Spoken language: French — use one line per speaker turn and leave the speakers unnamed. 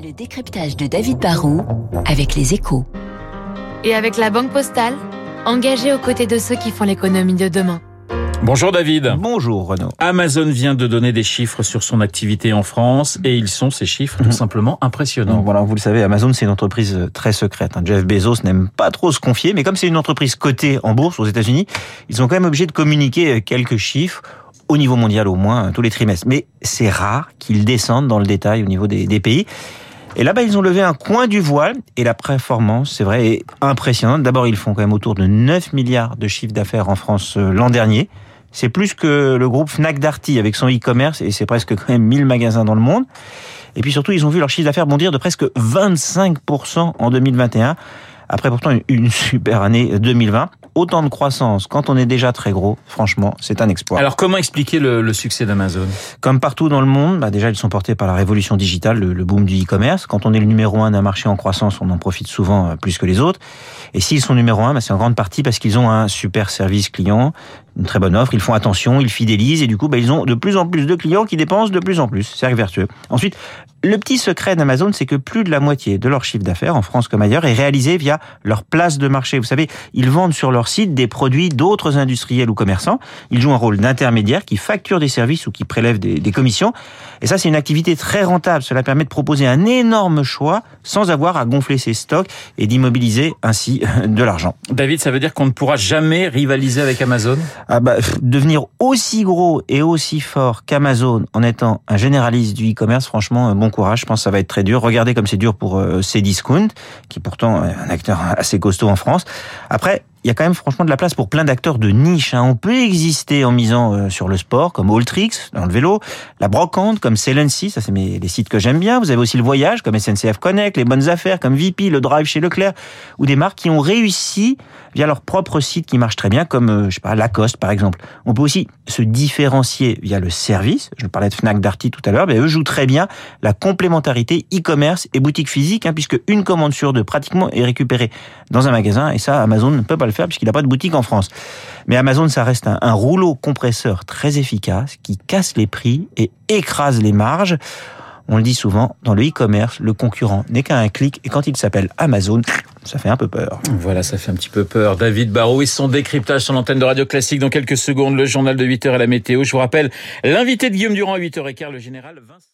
Le décryptage de David Barrault avec les échos.
Et avec la Banque Postale, engagée aux côtés de ceux qui font l'économie de demain.
Bonjour David.
Bonjour Renaud.
Amazon vient de donner des chiffres sur son activité en France et ils sont ces chiffres tout simplement impressionnants.
Donc voilà, vous le savez, Amazon c'est une entreprise très secrète. hein. Jeff Bezos n'aime pas trop se confier, mais comme c'est une entreprise cotée en bourse aux États-Unis, ils sont quand même obligés de communiquer quelques chiffres au niveau mondial au moins tous les trimestres. Mais c'est rare qu'ils descendent dans le détail au niveau des, pays. Et là-bas, ils ont levé un coin du voile et la performance, c'est vrai, est impressionnante. D'abord, ils font quand même autour de 9 milliards de chiffre d'affaires en France euh, l'an dernier. C'est plus que le groupe Fnac Darty avec son e-commerce et c'est presque quand même 1000 magasins dans le monde. Et puis surtout, ils ont vu leur chiffre d'affaires bondir de presque 25% en 2021 après pourtant une super année 2020. Autant de croissance quand on est déjà très gros, franchement, c'est un exploit.
Alors comment expliquer le, le succès d'Amazon?
Comme partout dans le monde, bah déjà ils sont portés par la révolution digitale, le, le boom du e-commerce. Quand on est le numéro un d'un marché en croissance, on en profite souvent euh, plus que les autres. Et s'ils sont numéro un, bah c'est en grande partie parce qu'ils ont un super service client, une très bonne offre, ils font attention, ils fidélisent et du coup bah, ils ont de plus en plus de clients qui dépensent de plus en plus. Cercle vertueux. Ensuite, le petit secret d'Amazon, c'est que plus de la moitié de leur chiffre d'affaires, en France comme ailleurs, est réalisé via leur place de marché. Vous savez, ils vendent sur leur site des produits d'autres industriels ou commerçants. Ils jouent un rôle d'intermédiaire qui facture des services ou qui prélève des, des commissions. Et ça, c'est une activité très rentable. Cela permet de proposer un énorme choix sans avoir à gonfler ses stocks et d'immobiliser ainsi de l'argent.
David, ça veut dire qu'on ne pourra jamais rivaliser avec Amazon?
Ah bah, devenir aussi gros et aussi fort qu'Amazon en étant un généraliste du e-commerce, franchement, bon courage. Je pense que ça va être très dur. Regardez comme c'est dur pour euh, Cdiscount, qui pourtant est un acteur assez costaud en France. Après, il y a quand même franchement de la place pour plein d'acteurs de niche. Hein. On peut exister en misant euh, sur le sport, comme Alltrix dans le vélo, la brocante comme Celency, ça c'est mes, les sites que j'aime bien. Vous avez aussi le voyage comme SNCF Connect, les bonnes affaires comme VP, le Drive chez Leclerc, ou des marques qui ont réussi via leur propre site qui marche très bien, comme euh, je sais pas Lacoste par exemple. On peut aussi se différencier via le service. Je parlais de Fnac Darty tout à l'heure, mais eux jouent très bien la complémentarité e-commerce et boutique physique, hein, puisque une commande sur deux pratiquement est récupérée dans un magasin, et ça Amazon ne peut pas le faire puisqu'il n'a pas de boutique en France. Mais Amazon, ça reste un, rouleau compresseur très efficace qui casse les prix et écrase les marges. On le dit souvent, dans le e-commerce, le concurrent n'est qu'à un clic et quand il s'appelle Amazon, ça fait un peu peur.
Voilà, ça fait un petit peu peur. David Barrault et son décryptage sur l'antenne de Radio Classique dans quelques secondes, le journal de 8h et la météo. Je vous rappelle, l'invité de Guillaume Durand à 8h15, le général Vincent.